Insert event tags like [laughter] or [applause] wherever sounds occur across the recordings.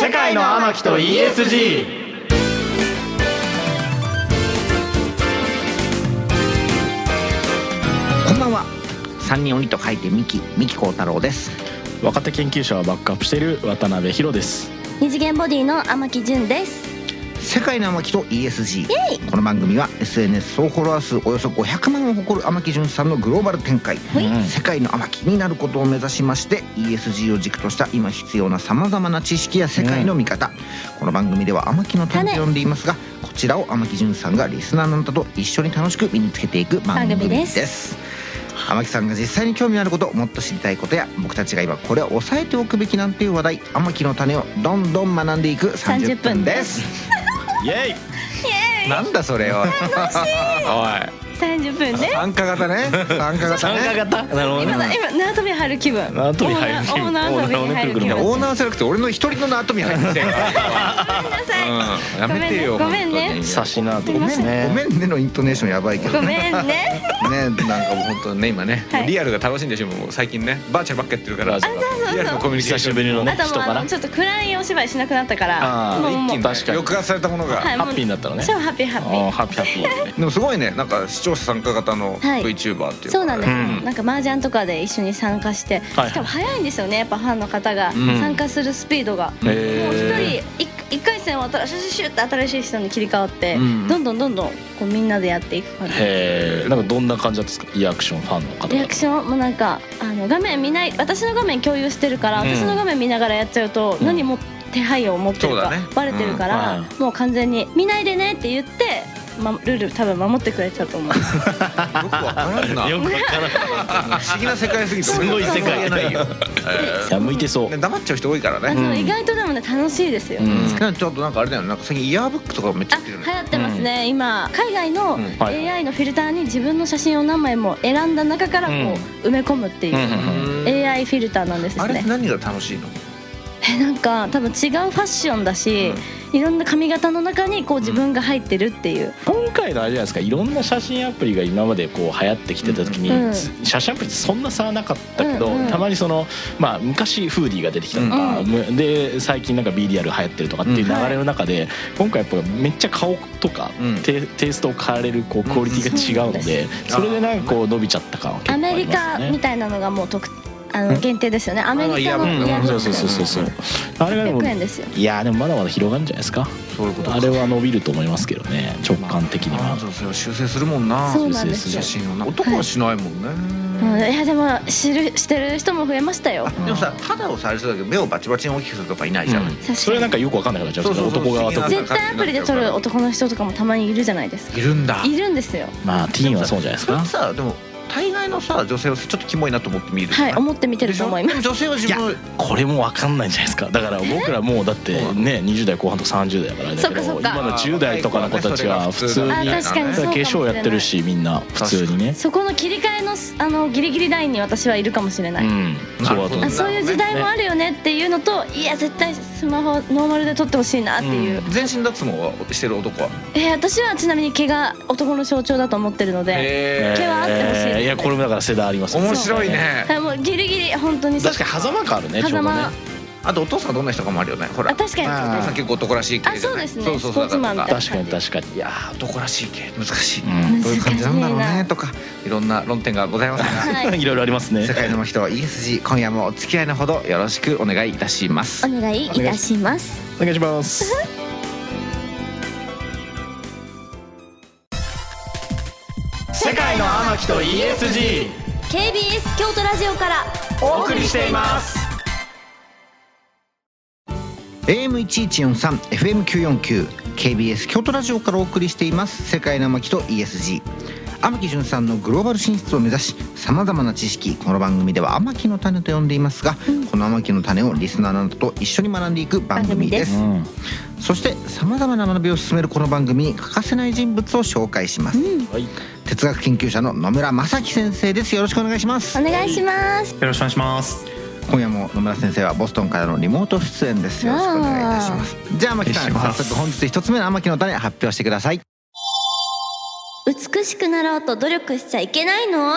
世界の天木と ESG こんばんは。三人鬼と書いてミキミキ幸太郎です。若手研究者をバックアップしている渡辺博です。二次元ボディの天木純です世界の天木と ESG この番組は SNS 総フォロワー数およそ500万を誇る天木純さんのグローバル展開。うん世界の天木になることを目指しまして ESG を軸とした今必要なさまざまな知識や世界の見方、この番組では天木の種と呼んでいますがこちらを天木純さんがリスナーのあなたと一緒に楽しく身につけていく番組です。す。天木さんが実際に興味あることもっと知りたいことや僕たちが今これを押さえておくべきなんていう話題天木の種をどんどん学んでいく30分ですイエイ。なんだそれはお [laughs] 三十分ね。参加型ね。参加型参加ね型。なるほど今ね。今縄跳び入る気分。縄跳び入る気分。オーナー跳びに入る気分。オーナーじゃなくて俺の一人の縄跳び入って [laughs] ごめんなさうん。やめてよごめんね。差しなとごめんですね。ごめんねのイントネーションやばいけどね。ごめんね。[laughs] ねなんかもう本当ね今ね、はい。リアルが楽しいんでしょもう最近ね。バーチャルばっかやってるから。バーチャルそうそう。リアルのコミュニケーション。久しぶりのね。あともちょっと暗いお芝居しなくなったからあーもうもう。一気に確かに。抑圧されたものが、ハッピーになったのね。超ハッピーハッピーハッピーハッピー。でもすごいね。なんか視聴者参加型のはい。VTuber っていうか。そうなんです、うん。なんか麻雀とかで一緒に参加して、はい。しかも早いんですよねやっぱファンの方が。ん。参加するスピードが、もうへ一人一一回戦終わったらシュシュシュって新しい人に切り替わって、うん。どんどんどんどんこうみんなでやっていく感じ。えなんかどんな感じだったんですか？リアクションファンの方リアクションもなんかあの画面見ない私の画面共有してるから、うん。私の画面見ながらやっちゃうと、うん。何も手配を持ってるかね。バレてるから、うん。もう完全に「見ないでね」って言って、ま、ルール多分守ってくれたと思う。よくわからんな。よくわからな。い不思議な世界すぎて。すごい世界。[laughs] ないよ、いや向いてそう。ね、黙っちゃう人多いからあねの意外とでもね楽しいですよ、うん。ちょっとなんかあれだよね。なんか最近イヤーブックとかめっちゃあ売ってる。よね流行ってますね、今。海外の AI のフィルターに自分の写真を何枚も選んだ中からこう、うん。埋め込むっていう、うんうんうん。AI フィルターなんですね。あれ何が楽しいの？えなんか多分違うファッションだし、いろんな髪型の中にこう自分が入ってるっていう、今回のあれじゃないですか？いろんな写真アプリが今までこう流行ってきてた時に、うん。写真アプリってそんな差はなかったけど、うんうんたまにそのまあ昔フーディーが出てきたとか、むで最近なんか BDR 流行ってるとかっていう流れの中で、今回やっぱめっちゃ顔とか、うん。テテイストを変えれるこうクオリティが違うので、うんそれでなんかこう伸びちゃった感は結構あアメリりますね。カみたいなのがもう特あの限定ですよね。アメリカのヤーブそうそうそうそうそう。あれがでも100円ですよ。いやでもまだまだ広がるんじゃないですか？そういうことあれは伸びると思いますけどね直感的には。女性は修正するもんな。そうなんですよ。写真をな。男はしないもんね、うんいやでも知るしてる人も増えましたよ。あでもさ肌をされそうだけど目をバチバチに大きくするとかいないじゃん、うん。それなんかよくわかんなくなっちゃうんですけどそうそうそう男側と不思議な絶対アプリで撮る男の人とかもたまにいるじゃないですか。いるんだ。いるんですよ。まあティーンはそうじゃないですか？さでも大概のさ女性はちょっとキモいなと思って見るはない？思って見てると思います。女性は自分これもわかんないんじゃないですか。だから僕らもうだってね20代後半とか30代だからあれだけどそっかそっか。今の10代とかの子たちは普通に化粧やってるしみんな普通にね。そこの切り替えのあのギリギリラインに私はいるかもしれない、うん。そうだと思う。あそういう時代もあるよねっていうのといや絶対スマホノーマルで撮ってほしいなっていう、全身脱毛はしてる男は？えー私はちなみに毛が男の象徴だと思ってるのでへ毛はあってほしいいやこれもだから世代ありますよね。面白いね。はいもうギリギリ本当にそう。確かに狭間感あるねちょうどね。あとお父さんどんな人かもあるよねほら。あ確かにお父さん結構男らしい系あそうですね。そうそうスポーツマンみたいな確かに確かに。いやー男らしい系。難しい、うん。どういう感じなんだろう難しいな。ねとかいろんな論点がございますが。はい。[laughs] いろいろありますね。世界の人は ESG 今夜もお付き合いのほどよろしくお願いいたします。お願いいたします。お願いします [laughs] 界の天木と ESG KBS 京都ラジオからお送りしています。AM1143 FM949 KBS 京都ラジオからお送りしています世界の天木と ESG 天木純さんのグローバル進出を目指しさまざまな知識この番組では天木の種と呼んでいますが、この天木の種をリスナーなどと一緒に学んでいく番組です。うん。そしてさまざまな学びを進めるこの番組に欠かせない人物を紹介します、はい。哲学研究者の野村正樹先生です。よろしくお願いします。お願いします。よろしくお願いします。今夜も野村先生はボストンからのリモート出演です。よろしくお願いいたします。じゃあ天木さん早速本日一つ目の天木の種発表してください美しくなろうと努力しちゃいけないの？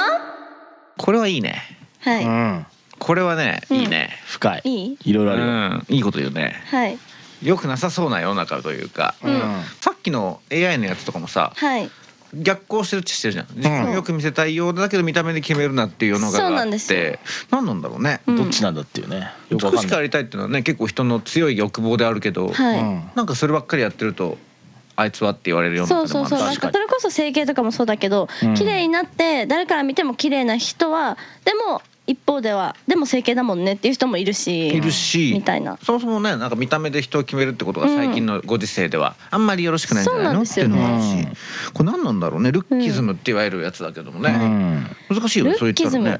これはいいね。はい、うん。これはねうん。いいね。深い。いい？いろいろあうるよ。ん。いいこと言うね。はい。よくなさそうな世の中というか、うん。さっきの AI のやつとかもさはい。逆行してるっちゃしてるじゃん。自分をよく見せたいようだけど見た目で決めるなっていうのがそうあっなんですよ。て何なんだろうね、うん。どっちなんだっていうね。よくわ美しくありたいっていうのはね結構人の強い欲望であるけど、はい、うん。なんかそればっかりやってるとあいつはって言われるようなそうそうそう。かそれこそ整形とかもそうだけど、うん。綺麗になって誰から見ても綺麗な人はでも一方ではでも整形だもんねっていう人もいるしいるし。みたいな。そもそもねなんか見た目で人を決めるってことが最近のご時世ではあんまりよろしくないんじゃないのっていうのもあるし、これ何なんだろうね？ルッキズムって言われるやつだけどもうね、ん。難しいよルねそう言ったらね。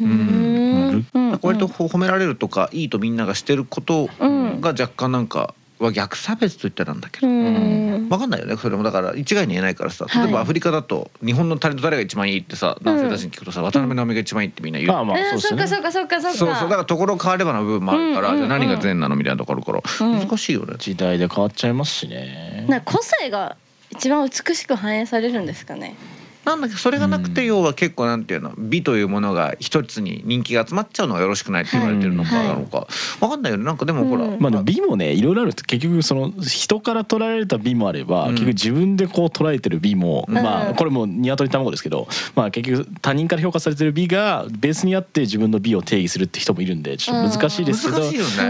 うーん。割と褒められるとかいいとみんながしてることうん。が若干なんかは逆差別と言ったらなんだけど、うん。分かんないよね。それもだから一概に言えないからさ。はい。例えばアフリカだと日本のタレント誰が一番いいってさ男性たちに聞くとさ渡辺直美が一番いいってみんな言う、まあまあえーそうですよね。そうかそうかそうかそうか。そうそう。だからところ変わればの部分もあるから、うんうんじゃあ何が善なのみたいなところから、うん。難しいよね。時代で変わっちゃいますしね。な個性が一番美しく反映されるんですかねなんだけどそれがなくてうん要は結構なんていうの美というものが一つに人気が集まっちゃうのがよろしくないって言われてるのかはいなのか分かんないよね。なんかでもほら、うん。まあ美もねいろいろあるって結局その人から捉えられた美もあれば、うん。結局自分でこう捉えてる美も、うん。まあこれも鶏卵ですけど、まあ、結局他人から評価されてる美がベースにあって自分の美を定義するって人もいるんでちょっと難しいですけど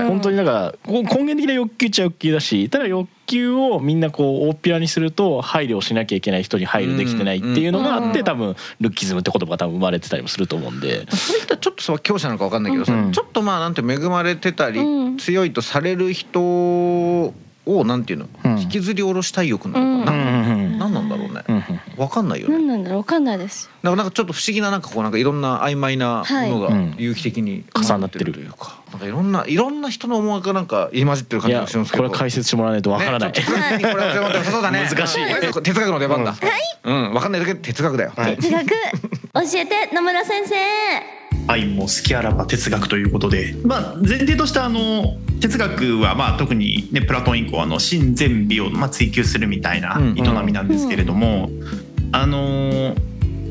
本当になんかこう根源的な欲求っちゃ欲求だしただ欲求をみんなこう大っぴらにすると配慮をしなきゃいけない人に配慮できてないっていうのがあって、うん多分ルッキズムって言葉が多分生まれてたりもすると思うんで。それってちょっとさ強者なのか分かんないけどさ、うん。ちょっとまあなんて恵まれてたり、うん。強いとされる人をなんていうの、うん。引きずり下ろしたい欲なのかな、うん。何なんだろうね。うん分かんないよね。何なんだろうわかんないですだからなんかちょっと不思議ななんかこうなんかいろんな曖昧なものがはい有機的に重なってる。というか。なんかいろんないろんんな人の思惑がなんか入り混じってる感じがするんですけど。これは解説してもらわないとわからない、ねこれ [laughs] そうだね難しい。うん哲学の出番だうん分かんないだけど哲学だよ。はい。哲学。教えて野村先生。愛も好きあらば哲学ということで、まあ、前提としてあの哲学はまあ特に、ね、プラトン以降あの真善美をまあ追求するみたいなうん。営みなんですけれども、あの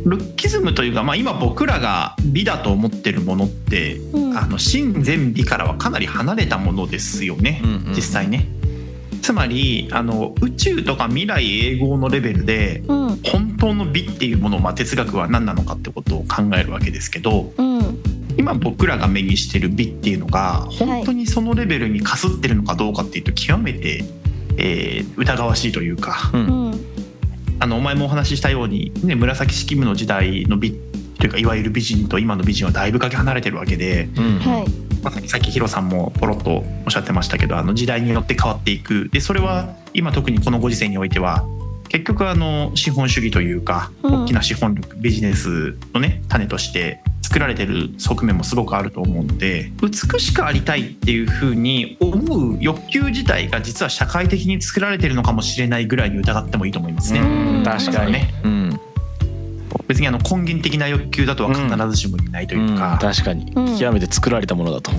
ルッキズムというか、まあ、今僕らが美だと思ってるものって、うん。あの真善美からはかなり離れたものですよね、うんうん実際ね。つまりあの宇宙とか未来永劫のレベルでうん。本当の美っていうものを、まあ、哲学は何なのかってことを考えるわけですけどうん。今僕らが目にしてる美っていうのが本当にそのレベルにかすってるのかどうかっていうと極めて、えー疑わしいというかうんあのお前もお話ししたように、ね、紫式部の時代の美というかいわゆる美人と今の美人はだいぶかけ離れてるわけで、うん。はい。まあ、さっきヒロさんもポロッとおっしゃってましたけどあの時代によって変わっていく。でそれは今特にこのご時世においては結局あの資本主義というかうん。大きな資本力ビジネスのね種として作られてる側面もすごくあると思うので美しくありたいっていうふうに思う欲求自体が実は社会的に作られてるのかもしれないぐらいに疑ってもいいと思いますね。うん。確かに。ねうん。別にあの根源的な欲求だとは必ずしも言えないというか、確かに。うん。極めて作られたものだと、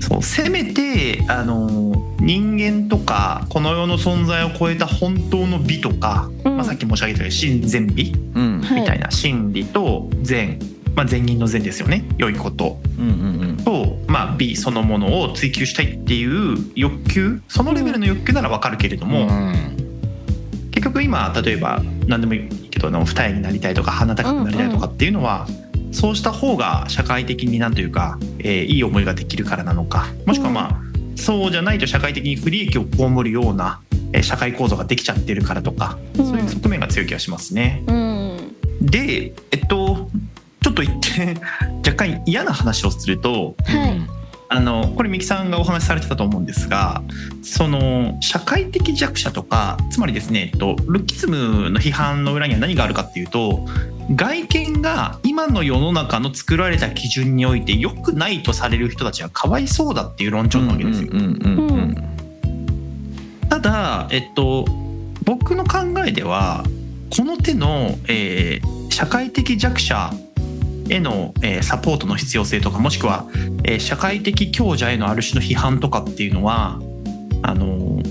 そう。せめてあの人間とかこの世の存在を超えた本当の美とか、うん。まあ、さっき申し上げたように真善美うん。はいみたいな真理と善、まあ、善人の善ですよね。良いこと。うんうんと、まあ、美そのものを追求したいっていう欲求。そのレベルの欲求ならわかるけれども、うん。結局今例えば何でもいいけど二重になりたいとか鼻高くなりたいとかっていうのは、そうした方が社会的になんというか、えーいい思いができるからなのか。もしくはまあ、そうじゃないと社会的に不利益を被るような、えー社会構造ができちゃってるからとか、うん。そういう側面が強い気がしますね。うん。でえっとちょっと一点 [laughs] 若干嫌な話をするとはいあのこれ三木さんがお話しされてたと思うんですがその社会的弱者とかつまりですね、えっと、ルッキズムの批判の裏には何があるかっていうと外見が今の世の中の作られた基準において良くないとされる人たちはかわいそうだっていう論調なわけですよ。ただ、えっと、僕の考えではこの手の、えー社会的弱者への、えーサポートの必要性とかもしくは、えー社会的強者へのある種の批判とかっていうのはあの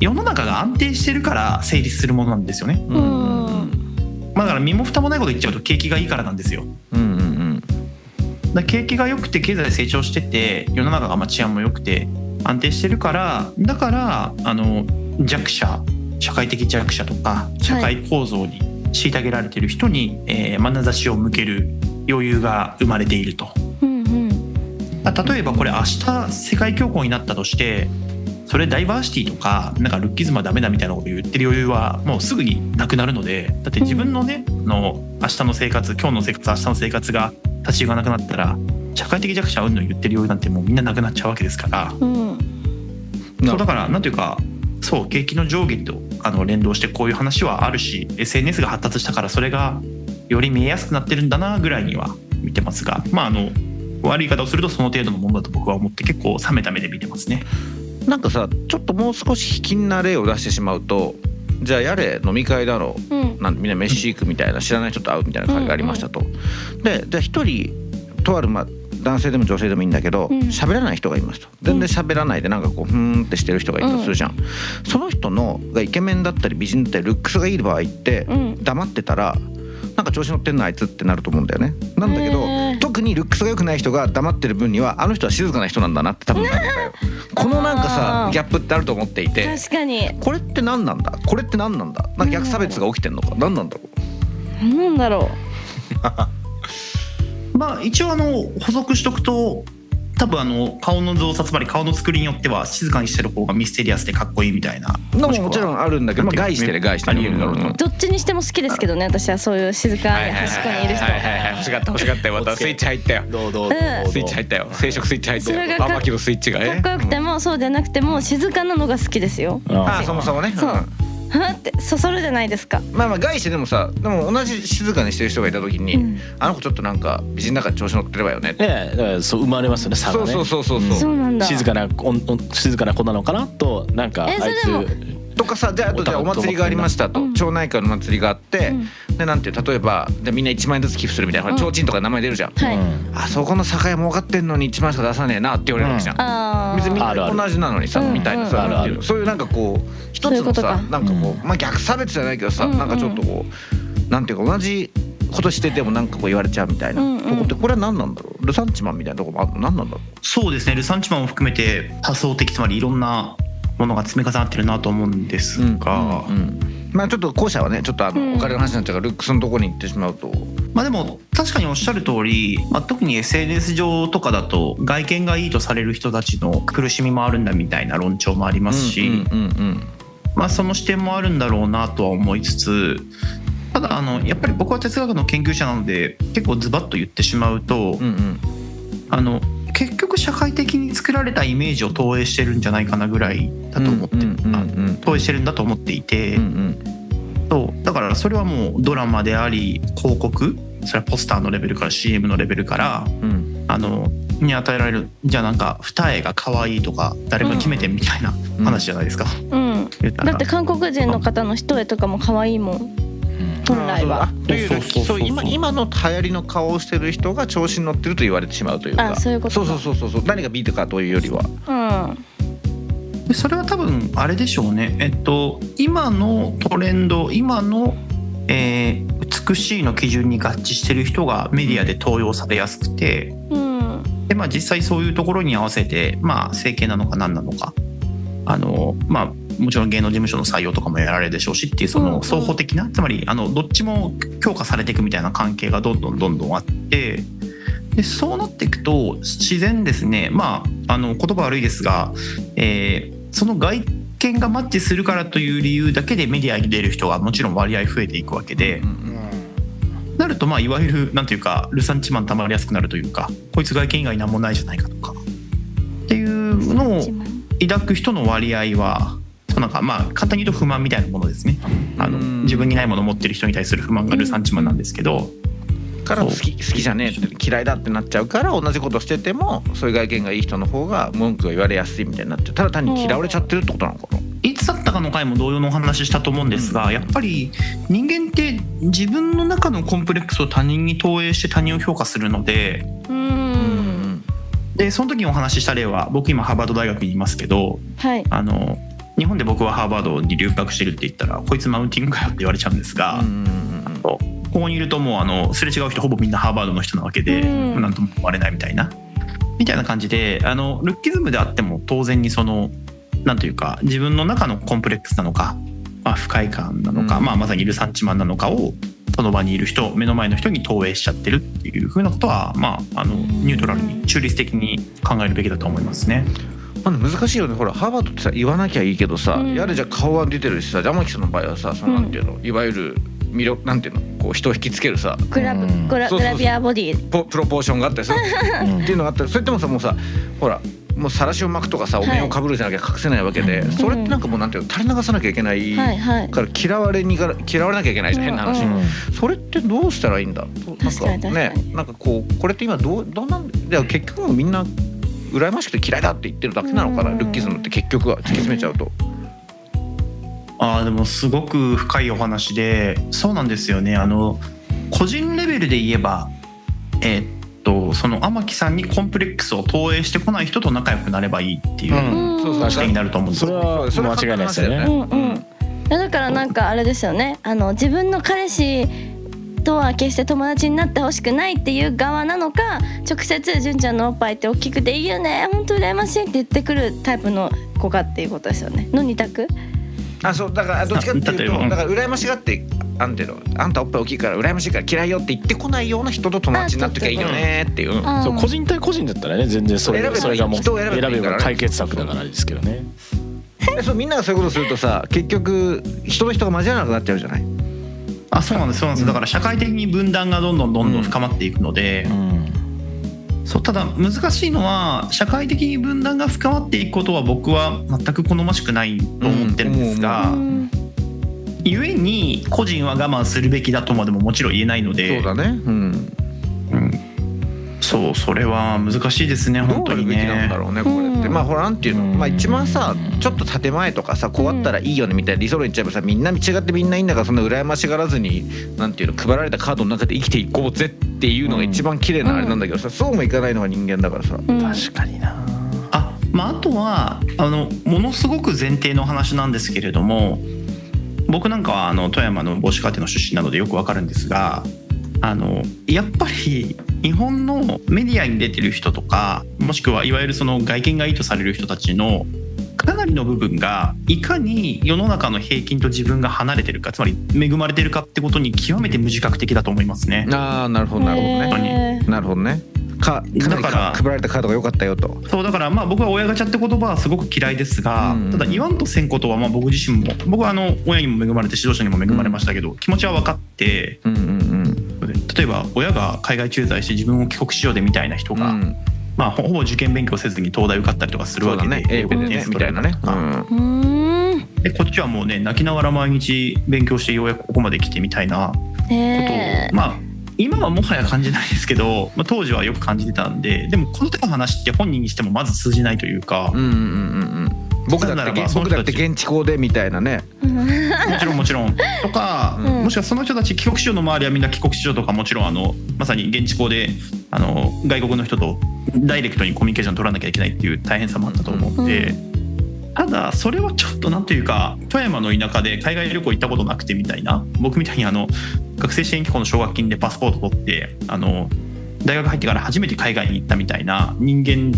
世の中が安定してるから成立するものなんですよね。うんまあだから身も蓋もないこと言っちゃうと景気がいいからなんですよ。うんうんうんだから景気が良くて経済成長してて世の中がまあ治安も良くて安定してるからだからあの弱者社会的弱者とか社会構造に虐げられてる人に、えー眼差しを向ける余裕が生まれていると。うんうん。あ例えばこれ明日世界恐慌になったとしてそれダイバーシティとかなんかルッキズムはダメだみたいなこと言ってる余裕はもうすぐになくなるのでだって自分のね、の明日の生活今日の生活明日の生活が立ち行かなくなったら社会的弱者うんぬん言ってる余裕なんてもうみんななくなっちゃうわけですから。うん。そうだからなんていうかそう景気の上下とあの連動してこういう話はあるし SNS が発達したからそれがより見えやすくなってるんだなぐらいには見てますがまああの悪い言い方をするとその程度のものだと僕は思って結構冷めた目で見てますね。なんかさちょっともう少し卑近な例を出してしまうとじゃあやれ飲み会だろう。うん。なんみんな飯行くみたいな知らない人と会うみたいな会がありましたと。でじゃあ一人とあるまあ男性でも女性でもいいんだけどうん。喋、らない人がいますと。全然喋らないでなんかこうふーんってしてる人がいるとするじゃん、その人のがイケメンだったり美人だったりルックスがいい場合ってうん。黙ってたらなんか調子乗ってんのあいつってなると思うんだよね。なんだけど、特にルックスが良くない人が黙ってる分にはあの人は静かな人なんだなって多分なるんだよ。このなんかさギャップってあると思っていて。確かに。これって何なんだ？これって何なんだ？なんか逆差別が起きてんのか？何なんだろう？何なんだろ [laughs] まあ一応あの補足しとくと多分あの顔の造作つまり顔の作りによっては静かにしてる方がミステリアスでかっこいいみたいな。のももちろんあるんだけど、まあ、害してね害してねありえるだろうどっちにしても好きですけどね私はそういう静かに端っこにいる人はいはいはい。欲しかった欲しかった。よ [laughs] またスイッチ入ったよ。どうどうどううんどう。スイッチ入ったよ。生殖スイッチ入ったそれがかよバーバキのスイッチがえかっこよくてもそうでなくても静かなのが好きですよ。あああそもそもね。そうはってそそるじゃないですか。うんまあまあ害してでもさでも同じ静かにしてる人がいた時に、うん。あの子ちょっとなんか美人だから調子乗ってればよねって。ねだからそう生まれますよね差がね。そうそうそうそうそう、そうなんだ。静かなおんお静かな子なのかなとなんかあいえそれでもつとかさじゃああとじゃあお祭りがありましたと、うん。町内会の祭りがあって、うん。でなんていう例えばでみんな1万円ずつ寄付するみたいな、うん。提灯とか名前出るじゃん、あそこの酒屋儲かってんのに1万しか出さねえなって言われるわけじゃん、別にみんな同じなのにさうん。みたいなさ、うんなんていうのそういうなんかこう一つのさそうなんかこう、うん。まあ逆差別じゃないけどさ、うんうん。なんかちょっとこうなんていうか同じことしててもなんかこう言われちゃうみたいな、うんうん。とこってこれは何なんだろう？ルサンチマンみたいなとこもあるの？何なんだろそうですね。ルサンチマンを含めて多層的つまりいろんなものが積み重なってるなと思うんですう、が、うんまあちょっと後者はねちょっとあの、うん。お金の話になっちゃうからルックスのところに行ってしまうと。まあでも確かにおっしゃる通り、まあ、特に SNS 上とかだと外見がいいとされる人たちの苦しみもあるんだみたいな論調もありますし、うんうんうん。まあ、その視点もあるんだろうなとは思いつつただあのやっぱり僕は哲学の研究者なので結構ズバッと言ってしまうと、うんうん。あの結局社会的に作られたイメージを投影してるんじゃないかなぐらいだと思って、投影してるんだと思っていて、うんうん。そう。だからそれはもうドラマであり広告それはポスターのレベルから CM のレベルからうん。あのに与えられるじゃあなんか二重が可愛いとか誰が決めてみたいな話じゃないですか、だって韓国人の方の一重とかも可愛いもん本来は。あというそうそうそうそう。そう今今の流行りの顔をしてる人が調子に乗ってると言われてしまうというかあそういうことか。そうそうそうそう何がビートかというよりは。うん。でそれは多分あれでしょうね。えっと今のトレンド今の、えー美しいの基準に合致してる人がメディアで登用されやすくて。うん。で、まあ、実際そういうところに合わせて、まあ、整形なのか何なのか。あの、まあ、もちろん芸能事務所の採用とかもやられるでしょうしっていうその双方的な、つまりあのどっちも強化されていくみたいな関係がどんどんどんどんあってでそうなっていくと自然ですね。まああの言葉悪いですが、えーその外見がマッチするからという理由だけでメディアに出る人がもちろん割合増えていくわけで。なるとまあいわゆるなんていうかルサンチマンたまりやすくなるというかこいつ外見以外何もないじゃないかとかっていうのを抱く人の割合はなんかまあ簡単に言うと不満みたいなものですね。あのうん。自分にないものを持ってる人に対する不満がルサンチマンなんですけど。から好き好きじゃねえって嫌いだってなっちゃうから同じことしててもそういう外見がいい人の方が文句が言われやすいみたいになっちゃう。ただ単に嫌われちゃってるってことなのかな。いつだったかの回も同様のお話ししたと思うんですがやっぱり人間って自分の中のコンプレックスを他人に投影して他人を評価するのでうん。でその時にお話しした例は僕今ハーバード大学にいますけどはい。あの日本で僕はハーバードに留学してるって言ったらこいつマウンティングかよって言われちゃうんですが、うんここにいるともうあのすれ違う人ほぼみんなハーバードの人なわけでうん。なんとも思われないみたいなみたいな感じであのルッキズムであっても当然にそのなんというか自分の中のコンプレックスなのか、まあ、不快感なのか、うん。まあ、まさにいるサンチマンなのかをその場にいる人目の前の人に投影しちゃってるっていうふうなことは、まあ、あのニュートラルに中立的に考えるべきだと思いますね。まあ、難しいよね。ほらハーバードってさ言わなきゃいいけどさ、うん。やれじゃ顔は出てるしさ天木さんの場合はさそのなんていうの、いわゆる魅力なんていうのこう人を引きつけるさ。グラブうん。グラビアボディ。ポプロポーションがあったりさ。[laughs] っていうのがあった。りそれってもさもうさほらもう晒しを巻くとかさお面をかぶるじゃなきゃ隠せないわけで、はいそれってなんかもうなんていうの垂れ流さなきゃいけないはいはい。から嫌われにから嫌われなきゃいけないじゃん変な話、うん。それってどうしたらいいんだ？なん確かねなんかこうこれって今どうどうなん？で結局みんな羨ましくて嫌いだって言ってるだけなのかな、うん。ルッキズムって結局は突き詰めちゃうと。あーでもすごく深いお話でそうなんですよね。あの個人レベルで言えばえーっとその天木さんにコンプレックスを投影してこない人と仲良くなればいいっていううん。そうそう視点になると思うんですそれよは間違いないですよね。うんうん。いやだからなんかあれですよね。あの自分の彼氏とは決して友達になってほしくないっていう側なのか直接純ちゃんのおっぱいって大きくていいよね。本当羨ましいって言ってくるタイプの子かっていうことですよね。の二択あそうだからどっちかっていうと [laughs] だから羨ましがってあんていうの？あんたおっぱい大きいから羨ましいから嫌いよって言ってこないような人と友達になっときゃいいよねっていう。あそう個人対個人だったらね全然それそれがもう人を選べばいいからね選べば解決策だからですけどね。でそうみんながそういうことするとさ結局人と人が交わらなくなっちゃうじゃない？あそうなんですそうなんです。だから社会的に分断がどんどんどんどん深まっていくので、うん。そうただ難しいのは社会的に分断が深まっていくことは僕は全く好ましくないと思ってるんですが、うん。ゆえに個人は我慢するべきだとまでももちろん言えないのでそうだね。うん。うんそうそれは難しいですねど本当にうあるべきなんねだろうねこれって、うん。まあほらなんていうの、うん。まあ一番さちょっと建前とかさこうあったらいいよねみたいな理想論言っちゃえばさみんな違ってみんないいんだからそんな羨ましがらずになんていうの配られたカードの中で生きていこうぜっていうのが一番綺麗なあれなんだけどさ、そうもいかないのが人間だからさ、うん確かにな。あまああとはあのものすごく前提の話なんですけれども僕なんかはあの富山の母子家庭の出身なのでよくわかるんですがあのやっぱり日本のメディアに出てる人とかもしくはいわゆるその外見がいいとされる人たちのかなりの部分がいかに世の中の平均と自分が離れてるかつまり恵まれてるかってことに極めて無自覚的だと思いますね。なるほどなるほどね、なるほどね。かだから配られたカードが良かったよと。そうだからまあ僕は親ガチャって言葉はすごく嫌いですが、うん。ただ言わんとせんことはまあ僕自身も僕はあの親にも恵まれて指導者にも恵まれましたけど、気持ちは分かってうんうん例えば親が海外駐在して自分を帰国しようでみたいな人うんが、うん。まあ、ほほぼ受験勉強せずに東大受かったりとかするわけで、ね。英語でね。みたいなね、うん。でこっちはもうね泣きながら毎日勉強してようやくここまで来てみたいなことを、へーまあ今はもはや感じないですけど、まあ、当時はよく感じてたんででもこの手の話って本人にしてもまず通じないというか、うんうんうんうん僕だってならばその僕だって現地校でみたいなね。うんもちろんもちろん。とか、うん。もしくはその人たち帰国子女の周りはみんな帰国子女とかもちろんあのまさに現地校であの外国の人とダイレクトにコミュニケーション取らなきゃいけないっていう大変さもあったと思うん。で、ただそれはちょっとなんていうか富山の田舎で海外旅行行ったことなくてみたいな僕みたいにあの学生支援機構の奨学金でパスポート取ってあの大学入ってから初めて海外に行ったみたいな人間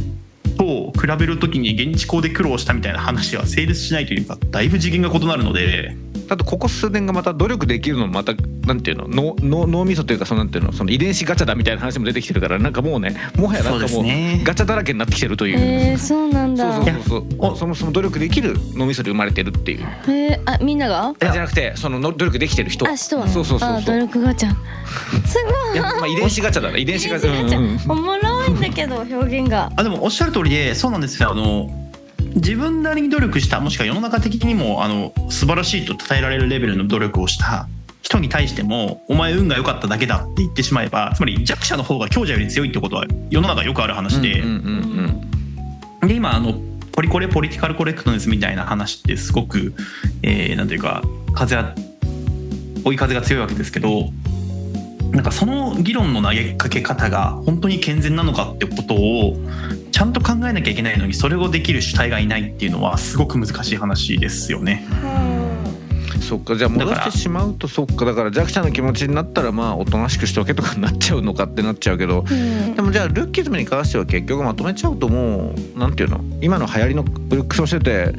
と比べるときに現地校で苦労したみたいな話は成立しないというかだいぶ次元が異なるので。あとここ数年がまた努力できるのもまたなんていうの？脳脳脳みそというかそのなんていうの？その遺伝子ガチャだみたいな話も出てきてるからなんかもうねもはやなんかもうガチャだらけになってきてるという。へーそうなんだ。そうそうそうそう。そもそも努力できる脳みそで生まれてるっていう。へーあみんなが？じゃなくてそのの努力できてる人。あ人はそうそうそうそう。力ガチャ。すごいいやまあ遺伝子ガチャだね。遺伝子ガチャ。ガチャ。うんうん。おもろいんだけど表現が。あでもおっしゃる通りでそうなんですよ。あの自分なりに努力したもしくは世の中的にもあの素晴らしいと称えられるレベルの努力をした人に対してもお前運が良かっただけだって言ってしまえばつまり弱者の方が強者より強いってことは世の中よくある話で、うんうん。で今あのポリコレポリティカルコレクトネスみたいな話ってすごく、えーなんていうか風は追い風が強いわけですけどなんかその議論の投げかけ方が本当に健全なのかってことをちゃんと考えなきゃいけないのにそれをできる主体がいないっていうのはすごく難しい話ですよね。うんそっか。じゃあ戻してしまうとそっか。だから弱者の気持ちになったらまあおとなしくしておけとかになっちゃうのかってなっちゃうけど。うん。でもじゃあルッキズムに関しては結局まとめちゃうともうなんていうの？今の流行りのルックスをしてて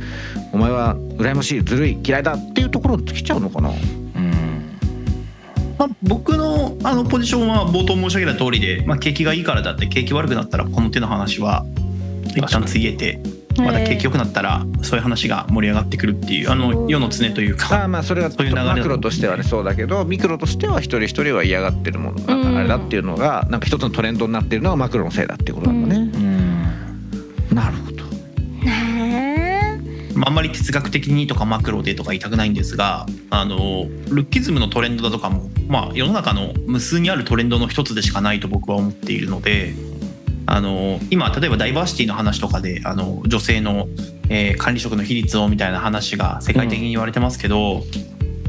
お前は羨ましいずるい嫌いだっていうところに尽きちゃうのかな？まあ、僕のあのポジションは冒頭申し上げた通りで、まあ、景気がいいからだって景気悪くなったらこの手の話は一旦ついえてまた景気良くなったらそういう話が盛り上がってくるっていうあの世の常というまあかまあそれはそういう流れマクロとしてはねそうだけどミクロとしては一人一人は嫌がってるものなんかあれだっていうのがなんか一つのトレンドになってるのがマクロのせいだっていうことなんだね。なるほど。ああんまり哲学的にとかマクロでとか言いたくないんですがあのルッキズムのトレンドだとかも、まあ、世の中の無数にあるトレンドの一つでしかないと僕は思っているのであの今例えばダイバーシティの話とかであの女性の、えー管理職の比率をみたいな話が世界的に言われてますけど、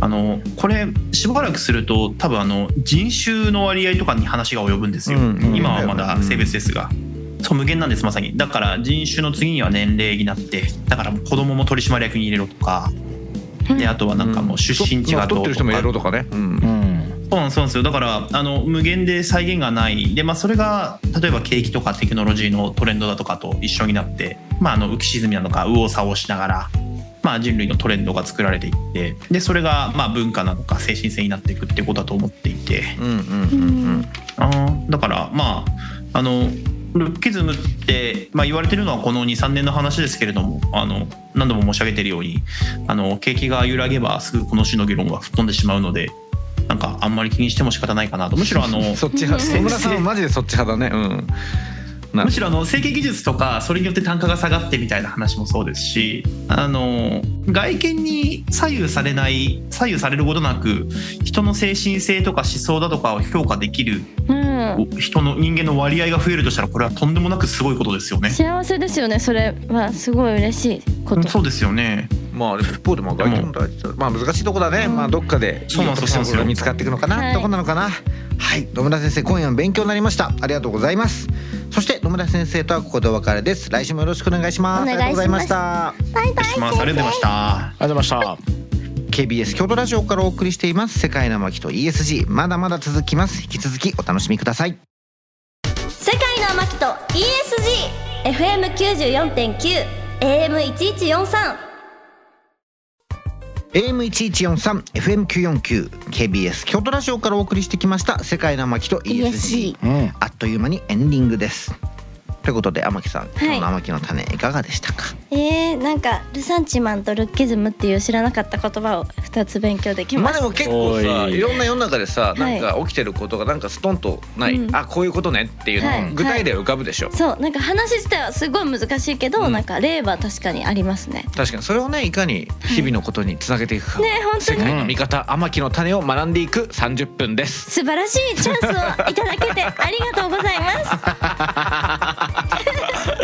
あのこれしばらくすると多分あの人種の割合とかに話が及ぶんですよ、うんうん。今はまだ性別ですが。そう無限なんですまさに。だから人種の次には年齢になってだから子供も取締役に入れろとか。であとはなんかもう出身地まあがどうとか。太ってる人もやろうとかね。うん。うんそうなんですそうなんですよ。だからあの無限で再現がない。で、まあ、それが例えば景気とかテクノロジーのトレンドだとかと一緒になって、まあ、あの浮き沈みなのか右往左往しながら、まあ、人類のトレンドが作られていってでそれがまあ文化なのか精神性になっていくってことだと思っていて。うんうんうんあーだからまああのルッキズムって、まあ、言われてるのはこの23年の話ですけれどもあの何度も申し上げているようにあの景気が揺らげばすぐこの種の議論は吹っ飛んでしまうのでなんかあんまり気にしても仕方ないかなとむしろあのうん。[laughs] そっち派。先生野村さんはマジでそっち派だね。うん。なむしろあの整形技術とかそれによって単価が下がってみたいな話もそうですしあの外見に左右されない左右されることなく人の精神性とか思想だとかを評価できるうん人の人間の割合が増えるとしたらこれはとんでもなくすごいことですよね。幸せですよねそれはすごい嬉しいことそうですよね。まあ一方でまあ外見も大事だ。まあ難しいとこだね。まあどっかでそうなんですよ見つかっていくのかな。はいどこなのかな。はい。野村先生今夜も勉強になりました。ありがとうございます。そして野村先生とはここでお別れです。来週もよろしくお願いします。ありがとうございました。バイバイしますありがとうございました。ありがとうございました KBS 京都ラジオからお送りしています。世界の巻と ESG まだまだ続きます。引き続きお楽しみください。世界の天木と ESG FM94.9 AM1143 AM1143 FM949 KBS 京都ラジオからお送りしてきました。世界の巻と ESG うんあっという間にエンディングですということで天木さん、今日の天木の種いかがでしたか？えー、なんかルサンチマンとルッキズムっていう知らなかった言葉を2つ勉強できましたまあでも結構さおい。いろんな世の中でさはないんか起きてることがなんかストンとない、うん。あこういうことねっていうのはい。具体例浮かぶでしょ、そうなんか話自体はすごい難しいけど、うん。なんか例は確かにありますね。確かに。それをねいかに日々のことにつなげていくか、ね本当に。世界の見方天木の種を学んでいく30分です。素晴らしいチャンスをいただけてありがとうございます [laughs]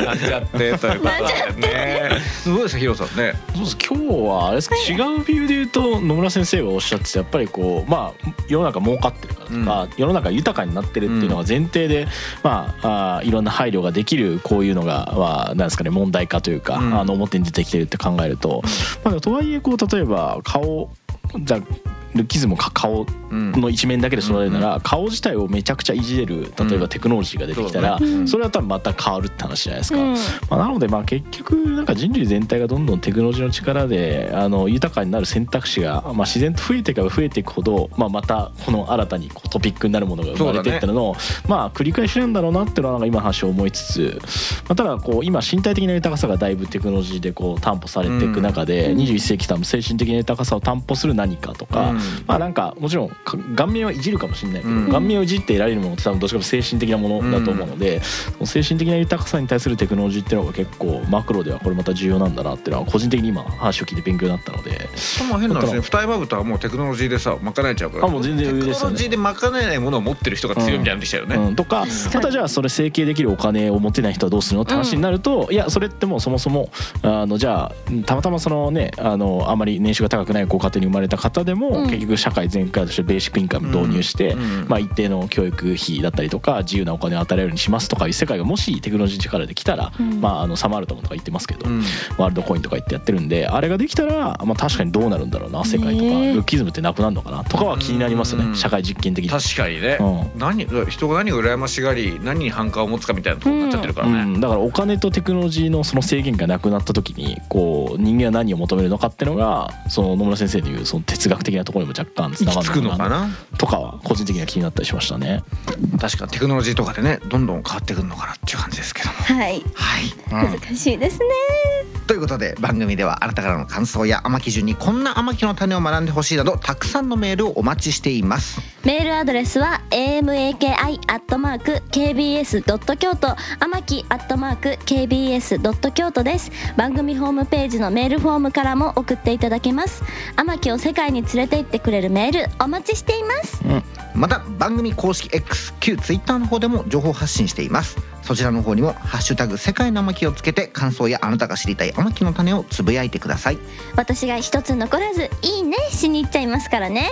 なんちゃってということでね。すごいですヒロさんね。そうです。今日はあれですか、違うビューで言うと野村先生がおっしゃってたやっぱりこうまあ世の中儲かってるからとか、世の中豊かになってるっていうのが前提で、まああーいろんな配慮ができるこういうのがまあなんですかね問題化というか、うん。あの表に出てきてるって考えると、まあ、とはいえこう例えば顔じゃあルッキズムか顔うんの一面だけで育てるなら、顔自体をめちゃくちゃいじれる例えばテクノロジーが出てきたら、それは多分また変わるって話じゃないですか。うん。まあ、なのでまあ結局なんか人類全体がどんどんテクノロジーの力であの豊かになる選択肢が、まあ、自然と増えていけば増えていくほど、まあ、またこの新たにこうトピックになるものが生まれていったのの、まあ繰り返しなんだろうなっていうのはなんか今の話を思いつつ、まあ、ただこう今身体的な豊かさがだいぶテクノロジーでこう担保されていく中で、うん。21世紀多分精神的な豊かさを担保する何かとか、うんまあなんかもちろんか顔面はいじるかもしれないけど、うん。顔面をいじって得られるものって多分どっちかと精神的なものだと思うので、その精神的な豊かさに対するテクノロジーっていうのが結構マクロではこれまた重要なんだなっていうのは個人的に今話を聞いて勉強になったので。まあ変な話ね二重まぶたはもうテクノロジーでさ賄えちゃうから。あもう全然余裕ですよね。テクノロジーで賄えないものを持ってる人が強いみたいになってきちゃうよね、うん、とかまたじゃあそれ整形できるお金を持てない人はどうするのって話になると、いやそれってもうそもそもあのじゃあたまたまそのねあのあまり年収が高くないご家庭に生まれた方でも、うん結局社会全体としてベーシックインカム導入して、うんまあ、一定の教育費だったりとか自由なお金を与えられるようにしますとかいう世界がもしテクノロジーの力で来たら、うん。まあ、あのサマールタムとか言ってますけど、うん。ワールドコインとか言ってやってるんであれができたら、まあ、確かにどうなるんだろうな世界とか、ルッキズムってなくなるのかなとかは気になりますね、うん。社会実験的に。確かにね、うん。何人が何を羨ましがり何に反感を持つかみたいなとこになっちゃってるからね、うん、だからお金とテクノロジーのその制限がなくなった時にこう人間は何を求めるのかっていうのがその野村先生の言うその哲学的なところにも若干つながるのかな？のかな？とかは個人的には気になったりしましたね。確かテクノロジーとかでねどんどん変わってくるのかなっていう感じですけども。はい。はい、難しいですねということで番組ではあなたからの感想や天木順にこんな天木の種を学んでほしいなどたくさんのメールをお待ちしています。メールアドレスは amaki.kbs. 京都天木 .kbs. 京都です。番組ホームページのメールフォームからも送っていただけます。天木を世界に連れて行ってくれるメールお待ちしています。また番組公式 X 旧 Twitter の方でも情報発信していますそちらの方にも「ハッシュタグ世界の天木」をつけて感想やあなたが知りたい天木の種をつぶやいてください。私が一つ残らずいいねしに行っちゃいますからね。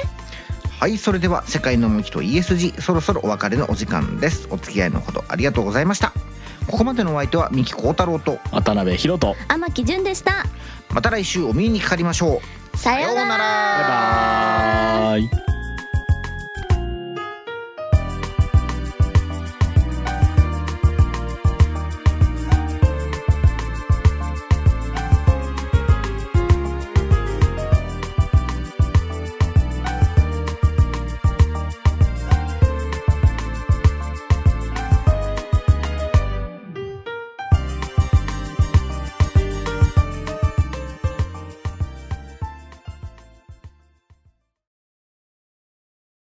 はいそれでは「世界の向きと ESG」そろそろお別れのお時間です。お付き合いのほどありがとうございました。ここまでのお相手は三木幸太郎と渡辺博人。天木純でした。また来週お耳にかかりましょう。さようなら。さようなら。バイバーイ